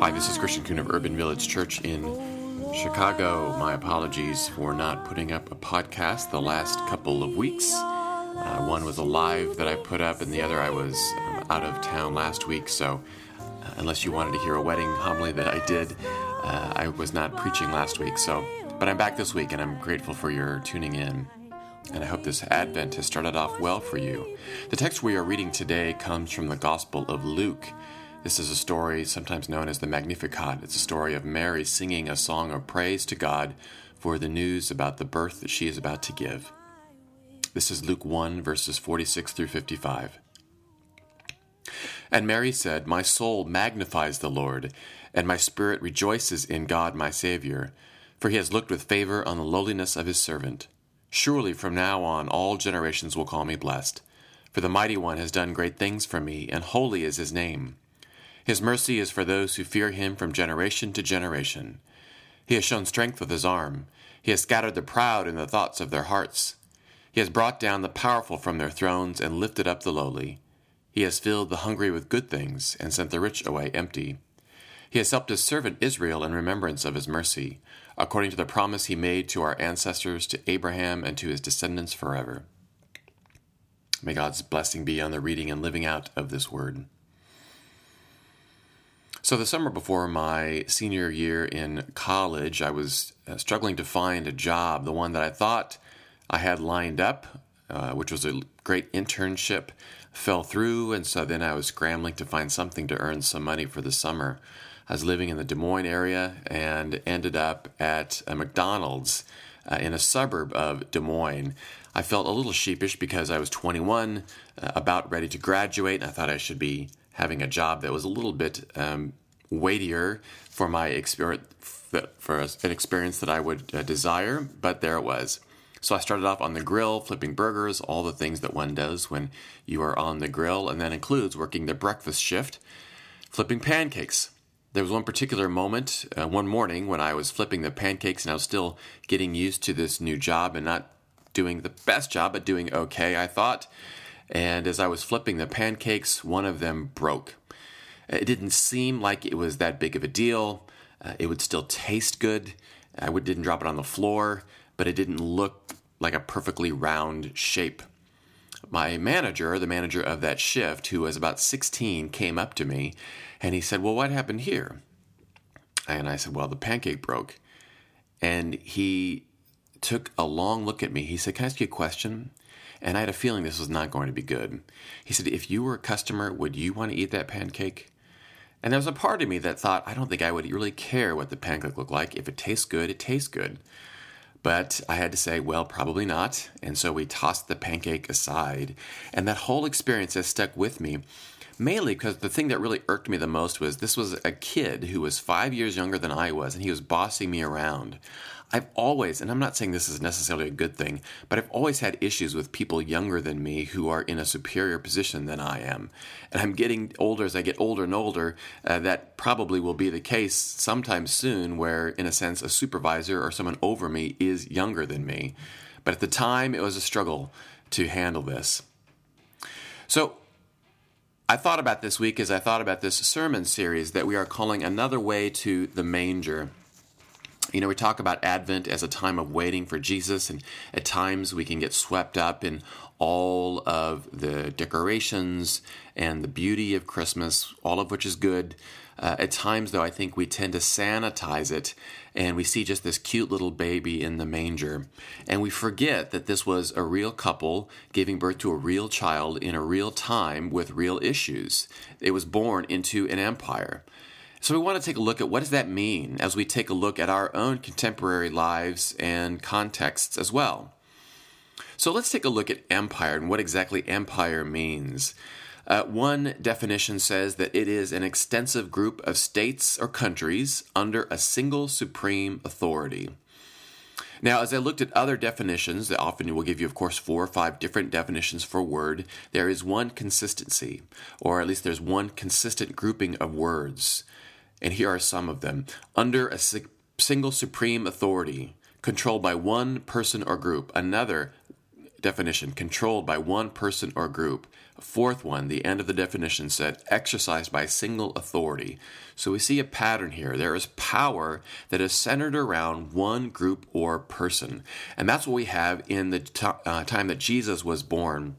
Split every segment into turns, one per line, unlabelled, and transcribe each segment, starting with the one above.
Hi, this is Christian Coon of Urban Village Church in Chicago. My apologies for not putting up a podcast the last couple of weeks. Uh, one was a live that I put up, and the other I was um, out of town last week. So, uh, unless you wanted to hear a wedding homily that I did, uh, I was not preaching last week. So, but I'm back this week, and I'm grateful for your tuning in. And I hope this Advent has started off well for you. The text we are reading today comes from the Gospel of Luke. This is a story sometimes known as the Magnificat. It's a story of Mary singing a song of praise to God for the news about the birth that she is about to give. This is Luke 1, verses 46 through 55. And Mary said, My soul magnifies the Lord, and my spirit rejoices in God my Savior, for he has looked with favor on the lowliness of his servant. Surely from now on all generations will call me blessed. For the Mighty One has done great things for me, and holy is his name. His mercy is for those who fear him from generation to generation. He has shown strength with his arm. He has scattered the proud in the thoughts of their hearts. He has brought down the powerful from their thrones and lifted up the lowly. He has filled the hungry with good things and sent the rich away empty. He has helped his servant Israel in remembrance of his mercy, according to the promise he made to our ancestors, to Abraham, and to his descendants forever. May God's blessing be on the reading and living out of this word. So, the summer before my senior year in college, I was uh, struggling to find a job, the one that I thought I had lined up, uh, which was a great internship, fell through. And so then I was scrambling to find something to earn some money for the summer. I was living in the Des Moines area and ended up at a McDonald's uh, in a suburb of Des Moines. I felt a little sheepish because I was 21, uh, about ready to graduate, and I thought I should be having a job that was a little bit um, weightier for my experience, for an experience that I would uh, desire, but there it was. So I started off on the grill, flipping burgers, all the things that one does when you are on the grill, and that includes working the breakfast shift, flipping pancakes. There was one particular moment, uh, one morning, when I was flipping the pancakes and I was still getting used to this new job and not doing the best job, but doing okay, I thought. And as I was flipping the pancakes, one of them broke. It didn't seem like it was that big of a deal. Uh, it would still taste good. I would, didn't drop it on the floor, but it didn't look like a perfectly round shape. My manager, the manager of that shift, who was about 16, came up to me and he said, Well, what happened here? And I said, Well, the pancake broke. And he took a long look at me. He said, Can I ask you a question? And I had a feeling this was not going to be good. He said, If you were a customer, would you want to eat that pancake? And there was a part of me that thought, I don't think I would really care what the pancake looked like. If it tastes good, it tastes good. But I had to say, well, probably not. And so we tossed the pancake aside. And that whole experience has stuck with me, mainly because the thing that really irked me the most was this was a kid who was five years younger than I was, and he was bossing me around. I've always, and I'm not saying this is necessarily a good thing, but I've always had issues with people younger than me who are in a superior position than I am. And I'm getting older as I get older and older. Uh, that probably will be the case sometime soon, where, in a sense, a supervisor or someone over me is younger than me. But at the time, it was a struggle to handle this. So, I thought about this week as I thought about this sermon series that we are calling Another Way to the Manger. You know, we talk about Advent as a time of waiting for Jesus, and at times we can get swept up in all of the decorations and the beauty of Christmas, all of which is good. Uh, at times, though, I think we tend to sanitize it and we see just this cute little baby in the manger. And we forget that this was a real couple giving birth to a real child in a real time with real issues. It was born into an empire. So we want to take a look at what does that mean as we take a look at our own contemporary lives and contexts as well. So let's take a look at empire and what exactly empire means. Uh, one definition says that it is an extensive group of states or countries under a single supreme authority. Now, as I looked at other definitions, that often will give you, of course, four or five different definitions for a word, there is one consistency, or at least there's one consistent grouping of words and here are some of them. Under a single supreme authority, controlled by one person or group. Another definition, controlled by one person or group. Fourth one, the end of the definition said, exercised by single authority. So we see a pattern here. There is power that is centered around one group or person. And that's what we have in the t- uh, time that Jesus was born.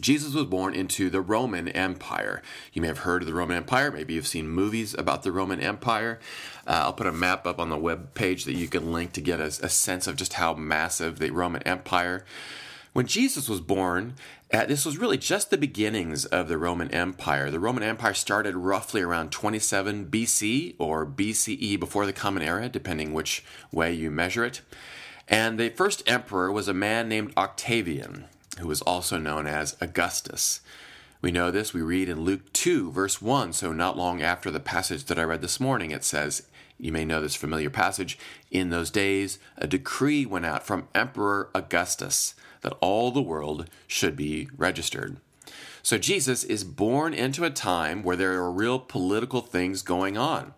Jesus was born into the Roman Empire. You may have heard of the Roman Empire. Maybe you've seen movies about the Roman Empire. Uh, I'll put a map up on the web page that you can link to get a, a sense of just how massive the Roman Empire. When Jesus was born, uh, this was really just the beginnings of the Roman Empire. The Roman Empire started roughly around 27 BC or BCE before the Common Era, depending which way you measure it. And the first emperor was a man named Octavian who was also known as Augustus. We know this, we read in Luke 2, verse 1, so not long after the passage that I read this morning, it says, you may know this familiar passage, in those days a decree went out from Emperor Augustus that all the world should be registered. So Jesus is born into a time where there are real political things going on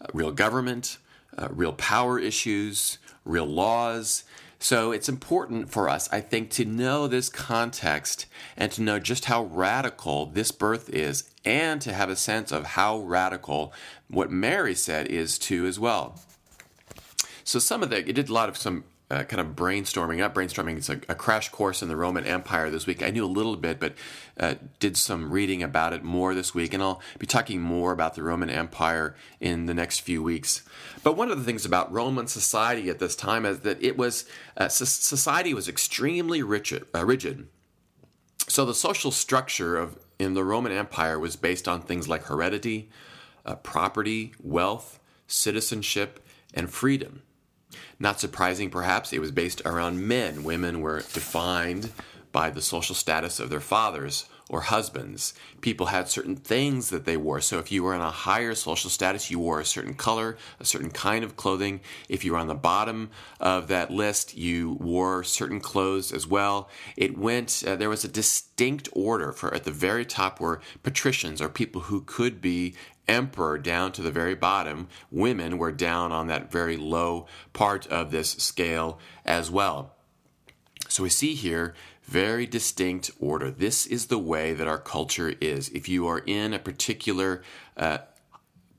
uh, real government, uh, real power issues, real laws. So it's important for us, I think, to know this context and to know just how radical this birth is and to have a sense of how radical what Mary said is too as well. So some of the, it did a lot of some uh, kind of brainstorming. Not brainstorming. It's a, a, crash course in the Roman Empire this week. I knew a little bit, but uh, did some reading about it more this week, and I'll be talking more about the Roman Empire in the next few weeks. But one of the things about Roman society at this time is that it was uh, society was extremely rigid, uh, rigid. So the social structure of in the Roman Empire was based on things like heredity, uh, property, wealth, citizenship, and freedom. Not surprising, perhaps, it was based around men. Women were defined by the social status of their fathers or husbands. People had certain things that they wore. So if you were in a higher social status, you wore a certain color, a certain kind of clothing. If you were on the bottom of that list, you wore certain clothes as well. It went, uh, there was a distinct order for at the very top were patricians or people who could be emperor down to the very bottom. Women were down on that very low part of this scale as well. So we see here very distinct order. This is the way that our culture is. If you are in a particular uh,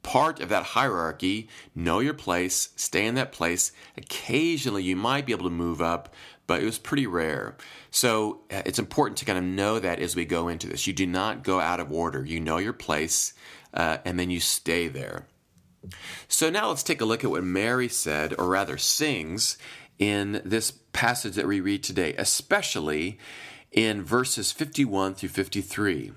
part of that hierarchy, know your place, stay in that place. Occasionally, you might be able to move up, but it was pretty rare. So uh, it's important to kind of know that as we go into this. You do not go out of order. You know your place, uh, and then you stay there. So now let's take a look at what Mary said, or rather sings, in this passage that we read today, especially in verses 51 through 53.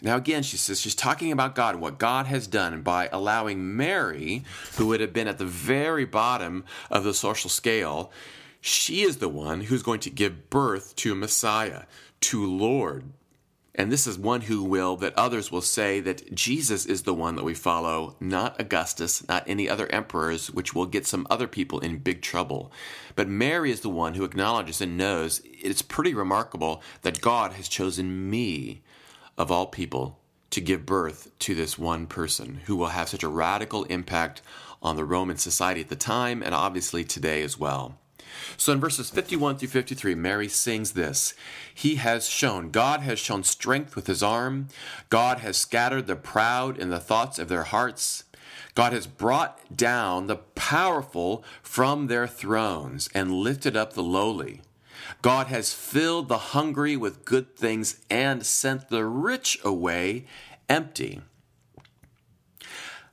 Now, again, she says she's talking about God and what God has done by allowing Mary, who would have been at the very bottom of the social scale, she is the one who's going to give birth to Messiah, to Lord, and this is one who will, that others will say that Jesus is the one that we follow, not Augustus, not any other emperors, which will get some other people in big trouble. But Mary is the one who acknowledges and knows it's pretty remarkable that God has chosen me, of all people, to give birth to this one person who will have such a radical impact on the Roman society at the time and obviously today as well. So in verses 51 through 53, Mary sings this He has shown, God has shown strength with his arm. God has scattered the proud in the thoughts of their hearts. God has brought down the powerful from their thrones and lifted up the lowly. God has filled the hungry with good things and sent the rich away empty.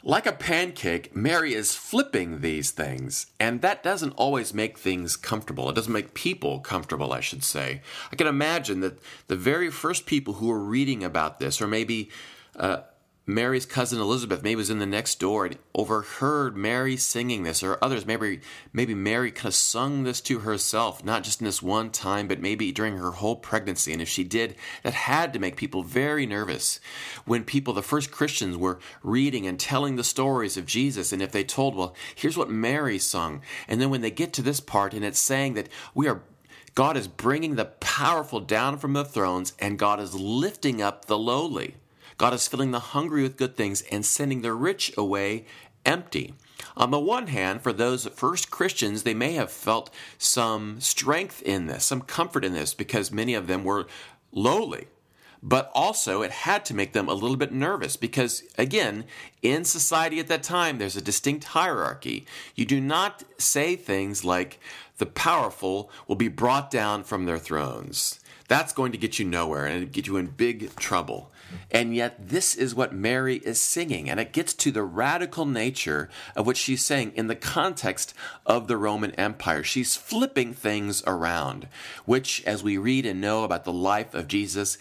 Like a pancake, Mary is flipping these things, and that doesn't always make things comfortable. It doesn't make people comfortable, I should say. I can imagine that the very first people who were reading about this, or maybe uh, Mary's cousin Elizabeth maybe was in the next door and overheard Mary singing this, or others maybe maybe Mary kind of sung this to herself, not just in this one time, but maybe during her whole pregnancy. And if she did, that had to make people very nervous. When people, the first Christians, were reading and telling the stories of Jesus, and if they told, well, here's what Mary sung, and then when they get to this part and it's saying that we are God is bringing the powerful down from the thrones, and God is lifting up the lowly. God is filling the hungry with good things and sending the rich away empty. On the one hand, for those first Christians, they may have felt some strength in this, some comfort in this, because many of them were lowly. But also, it had to make them a little bit nervous because, again, in society at that time, there's a distinct hierarchy. You do not say things like, the powerful will be brought down from their thrones. That's going to get you nowhere and get you in big trouble. And yet, this is what Mary is singing, and it gets to the radical nature of what she's saying in the context of the Roman Empire. She's flipping things around, which, as we read and know about the life of Jesus,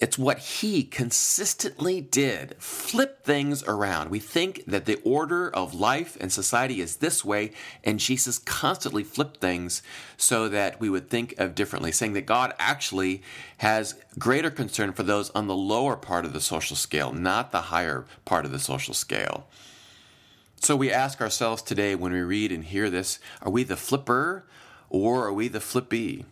it's what he consistently did flip things around. We think that the order of life and society is this way, and Jesus constantly flipped things so that we would think of differently, saying that God actually has greater concern for those on the lower part of the social scale, not the higher part of the social scale. So we ask ourselves today when we read and hear this are we the flipper or are we the flippy?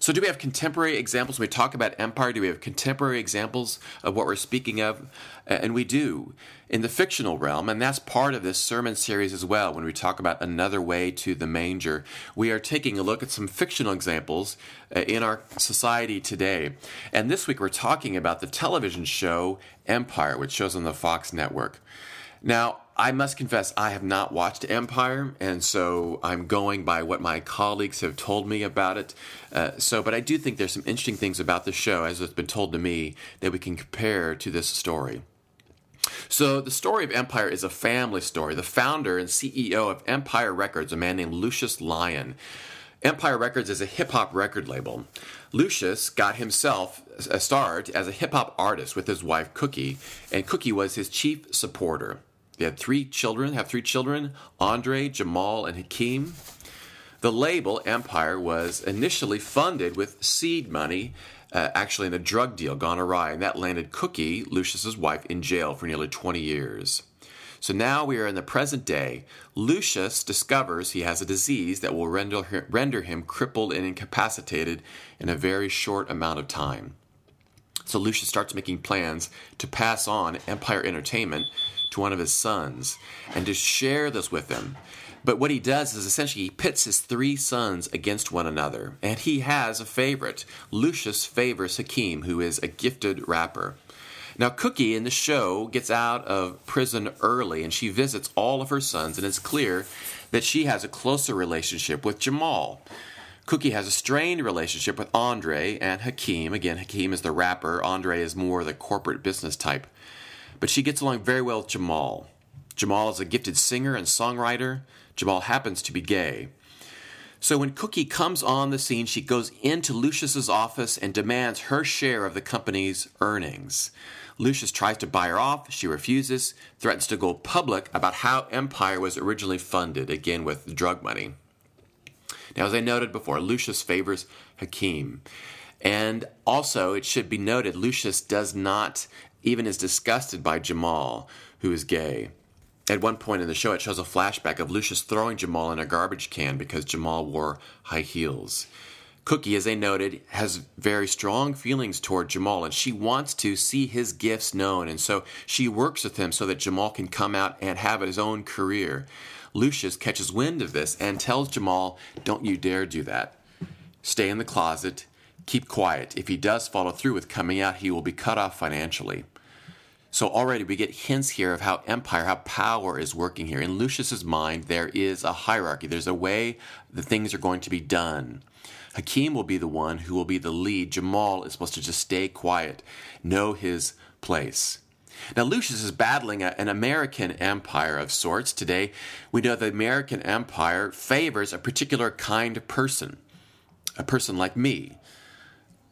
So, do we have contemporary examples? When we talk about empire, do we have contemporary examples of what we're speaking of? And we do in the fictional realm, and that's part of this sermon series as well. When we talk about another way to the manger, we are taking a look at some fictional examples uh, in our society today. And this week, we're talking about the television show Empire, which shows on the Fox network. Now, I must confess, I have not watched Empire, and so I'm going by what my colleagues have told me about it. Uh, so, but I do think there's some interesting things about the show, as it's been told to me, that we can compare to this story. So, the story of Empire is a family story. The founder and CEO of Empire Records, a man named Lucius Lyon, Empire Records is a hip hop record label. Lucius got himself a start as a hip hop artist with his wife Cookie, and Cookie was his chief supporter. They had three children, have three children Andre, Jamal, and Hakeem. The label, Empire, was initially funded with seed money, uh, actually in a drug deal gone awry, and that landed Cookie, Lucius's wife, in jail for nearly 20 years. So now we are in the present day. Lucius discovers he has a disease that will render, render him crippled and incapacitated in a very short amount of time. So Lucius starts making plans to pass on Empire Entertainment to one of his sons and to share this with them. But what he does is essentially he pits his three sons against one another. And he has a favorite. Lucius favors Hakeem, who is a gifted rapper. Now, Cookie in the show gets out of prison early and she visits all of her sons, and it's clear that she has a closer relationship with Jamal. Cookie has a strained relationship with Andre and Hakeem. Again, Hakeem is the rapper, Andre is more the corporate business type. But she gets along very well with Jamal. Jamal is a gifted singer and songwriter. Jamal happens to be gay. So when Cookie comes on the scene, she goes into Lucius's office and demands her share of the company's earnings. Lucius tries to buy her off. She refuses, threatens to go public about how Empire was originally funded, again with drug money. Now, as I noted before, Lucius favors Hakeem. And also, it should be noted, Lucius does not even is disgusted by Jamal, who is gay. At one point in the show, it shows a flashback of Lucius throwing Jamal in a garbage can because Jamal wore high heels. Cookie, as they noted, has very strong feelings toward Jamal and she wants to see his gifts known. And so she works with him so that Jamal can come out and have his own career. Lucius catches wind of this and tells Jamal, Don't you dare do that. Stay in the closet keep quiet. If he does follow through with coming out, he will be cut off financially. So already we get hints here of how empire, how power is working here. In Lucius's mind, there is a hierarchy. There's a way the things are going to be done. Hakeem will be the one who will be the lead. Jamal is supposed to just stay quiet, know his place. Now, Lucius is battling a, an American empire of sorts. Today, we know the American empire favors a particular kind of person, a person like me,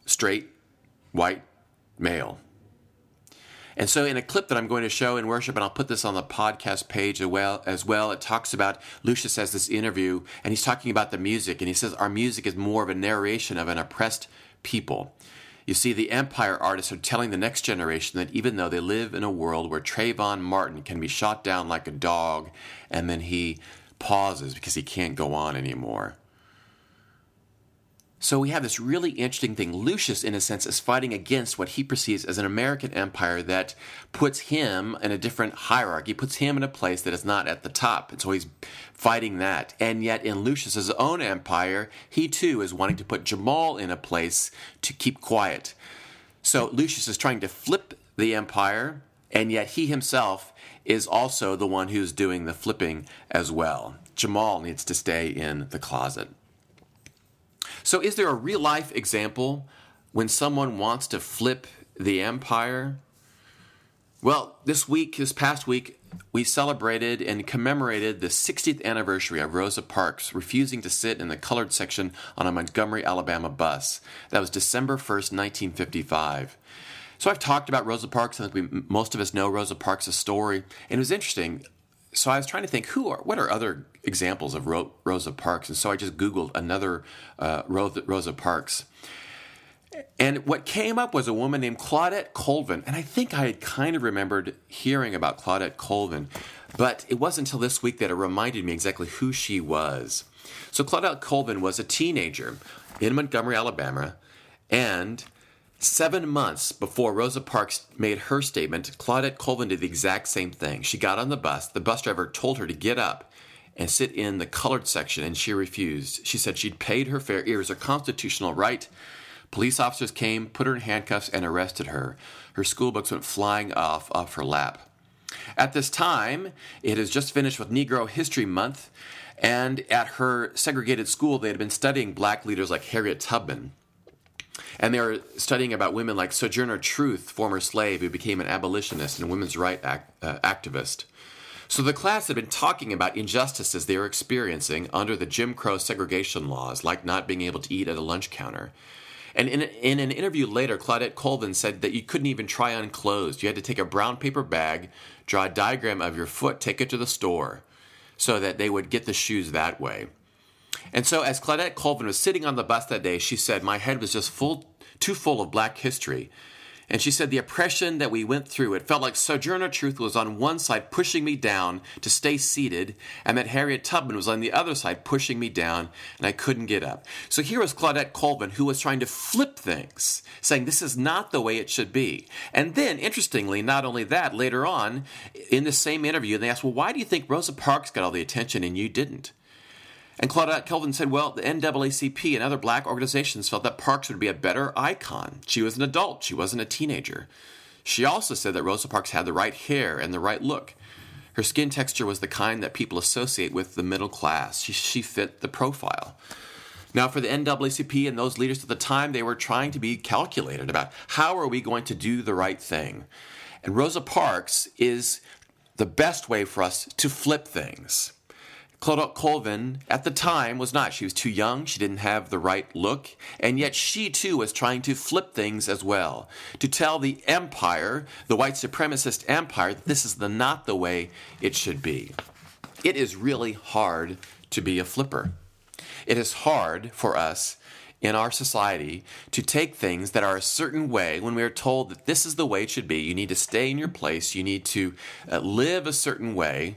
straight, white, male. And so, in a clip that I'm going to show in worship, and I'll put this on the podcast page as well, as well, it talks about Lucius has this interview, and he's talking about the music, and he says our music is more of a narration of an oppressed people. You see, the Empire artists are telling the next generation that even though they live in a world where Trayvon Martin can be shot down like a dog, and then he pauses because he can't go on anymore. So we have this really interesting thing. Lucius, in a sense, is fighting against what he perceives as an American empire that puts him in a different hierarchy, puts him in a place that is not at the top. And so he's fighting that. And yet in Lucius's own empire, he too is wanting to put Jamal in a place to keep quiet. So Lucius is trying to flip the empire, and yet he himself is also the one who's doing the flipping as well. Jamal needs to stay in the closet. So, is there a real life example when someone wants to flip the empire? Well, this week, this past week, we celebrated and commemorated the 60th anniversary of Rosa Parks refusing to sit in the colored section on a Montgomery, Alabama bus. That was December 1st, 1955. So I've talked about Rosa Parks. I think we, most of us know Rosa Parks' story. And it was interesting so I was trying to think who are what are other examples of Ro- Rosa Parks, and so I just Googled another uh, Rosa Parks, and what came up was a woman named Claudette Colvin, and I think I had kind of remembered hearing about Claudette Colvin, but it wasn't until this week that it reminded me exactly who she was. So Claudette Colvin was a teenager in Montgomery, Alabama, and Seven months before Rosa Parks made her statement, Claudette Colvin did the exact same thing. She got on the bus. The bus driver told her to get up and sit in the colored section, and she refused. She said she'd paid her fare. It was her constitutional right. Police officers came, put her in handcuffs, and arrested her. Her school books went flying off off her lap. At this time, it has just finished with Negro History Month, and at her segregated school, they had been studying black leaders like Harriet Tubman. And they were studying about women like Sojourner Truth, former slave who became an abolitionist and women's rights act, uh, activist. So the class had been talking about injustices they were experiencing under the Jim Crow segregation laws, like not being able to eat at a lunch counter. And in, in an interview later, Claudette Colvin said that you couldn't even try on clothes. You had to take a brown paper bag, draw a diagram of your foot, take it to the store, so that they would get the shoes that way. And so, as Claudette Colvin was sitting on the bus that day, she said, My head was just full, too full of black history. And she said, The oppression that we went through, it felt like Sojourner Truth was on one side pushing me down to stay seated, and that Harriet Tubman was on the other side pushing me down, and I couldn't get up. So here was Claudette Colvin, who was trying to flip things, saying, This is not the way it should be. And then, interestingly, not only that, later on, in the same interview, they asked, Well, why do you think Rosa Parks got all the attention and you didn't? And Claudette Colvin said, well, the NAACP and other black organizations felt that Parks would be a better icon. She was an adult, she wasn't a teenager. She also said that Rosa Parks had the right hair and the right look. Her skin texture was the kind that people associate with the middle class. She, she fit the profile. Now, for the NAACP and those leaders at the time, they were trying to be calculated about how are we going to do the right thing. And Rosa Parks is the best way for us to flip things. Claudette Colvin at the time was not. She was too young, she didn't have the right look, and yet she too was trying to flip things as well. To tell the empire, the white supremacist empire, that this is the, not the way it should be. It is really hard to be a flipper. It is hard for us in our society to take things that are a certain way when we are told that this is the way it should be. You need to stay in your place, you need to uh, live a certain way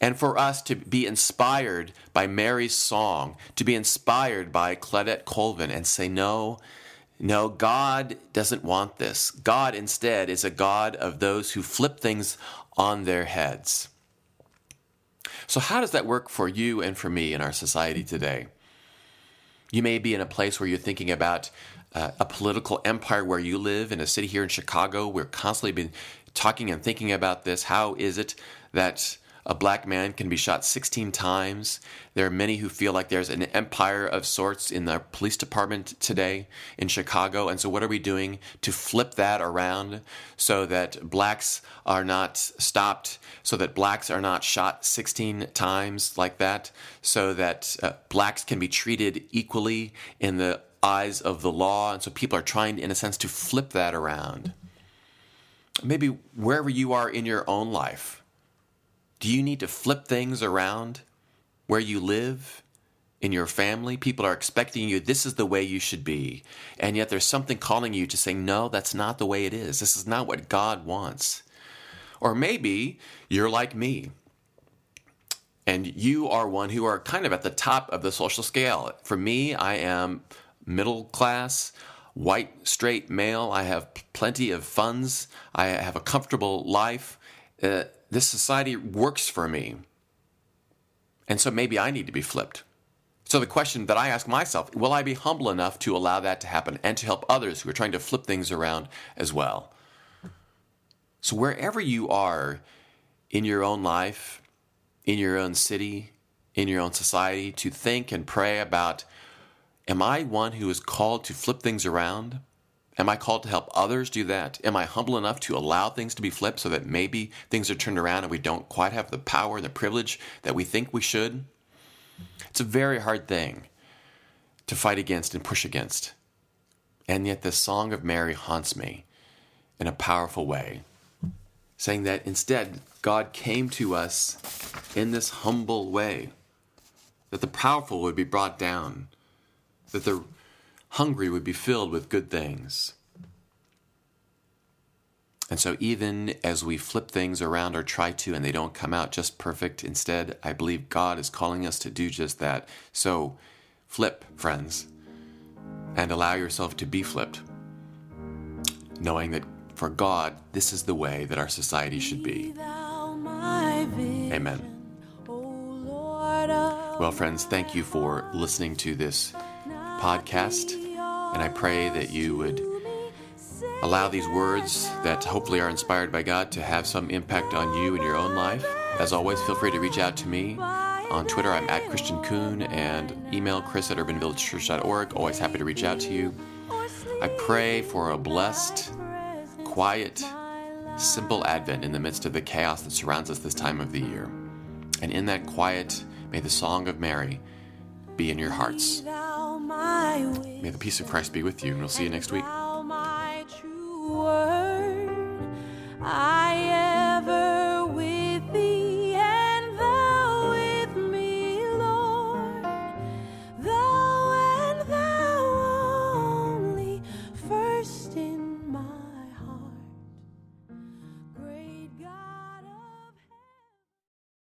and for us to be inspired by Mary's song, to be inspired by Claudette Colvin and say, no, no, God doesn't want this. God instead is a God of those who flip things on their heads. So, how does that work for you and for me in our society today? You may be in a place where you're thinking about uh, a political empire where you live in a city here in Chicago. We're constantly been talking and thinking about this. How is it that a black man can be shot 16 times. There are many who feel like there's an empire of sorts in the police department today in Chicago. And so, what are we doing to flip that around so that blacks are not stopped, so that blacks are not shot 16 times like that, so that uh, blacks can be treated equally in the eyes of the law? And so, people are trying, in a sense, to flip that around. Maybe wherever you are in your own life do you need to flip things around where you live? In your family, people are expecting you, this is the way you should be. And yet there's something calling you to say, no, that's not the way it is. This is not what God wants. Or maybe you're like me and you are one who are kind of at the top of the social scale. For me, I am middle class, white, straight male. I have plenty of funds. I have a comfortable life. Uh, this society works for me. And so maybe I need to be flipped. So the question that I ask myself will I be humble enough to allow that to happen and to help others who are trying to flip things around as well? So wherever you are in your own life, in your own city, in your own society, to think and pray about Am I one who is called to flip things around? Am I called to help others do that? Am I humble enough to allow things to be flipped so that maybe things are turned around and we don't quite have the power and the privilege that we think we should? It's a very hard thing to fight against and push against. And yet, the Song of Mary haunts me in a powerful way, saying that instead, God came to us in this humble way, that the powerful would be brought down that the hungry would be filled with good things. And so, even as we flip things around or try to, and they don't come out just perfect, instead, I believe God is calling us to do just that. So, flip, friends, and allow yourself to be flipped, knowing that for God, this is the way that our society should be. Amen. Well, friends, thank you for listening to this podcast. And I pray that you would allow these words that hopefully are inspired by God to have some impact on you in your own life. As always, feel free to reach out to me. On Twitter, I'm at Christian Coon and email chris at urbanvillagechurch.org. Always happy to reach out to you. I pray for a blessed, quiet, simple Advent in the midst of the chaos that surrounds us this time of the year. And in that quiet, may the song of Mary be in your hearts. May the peace of Christ be with you, and we'll see you next week.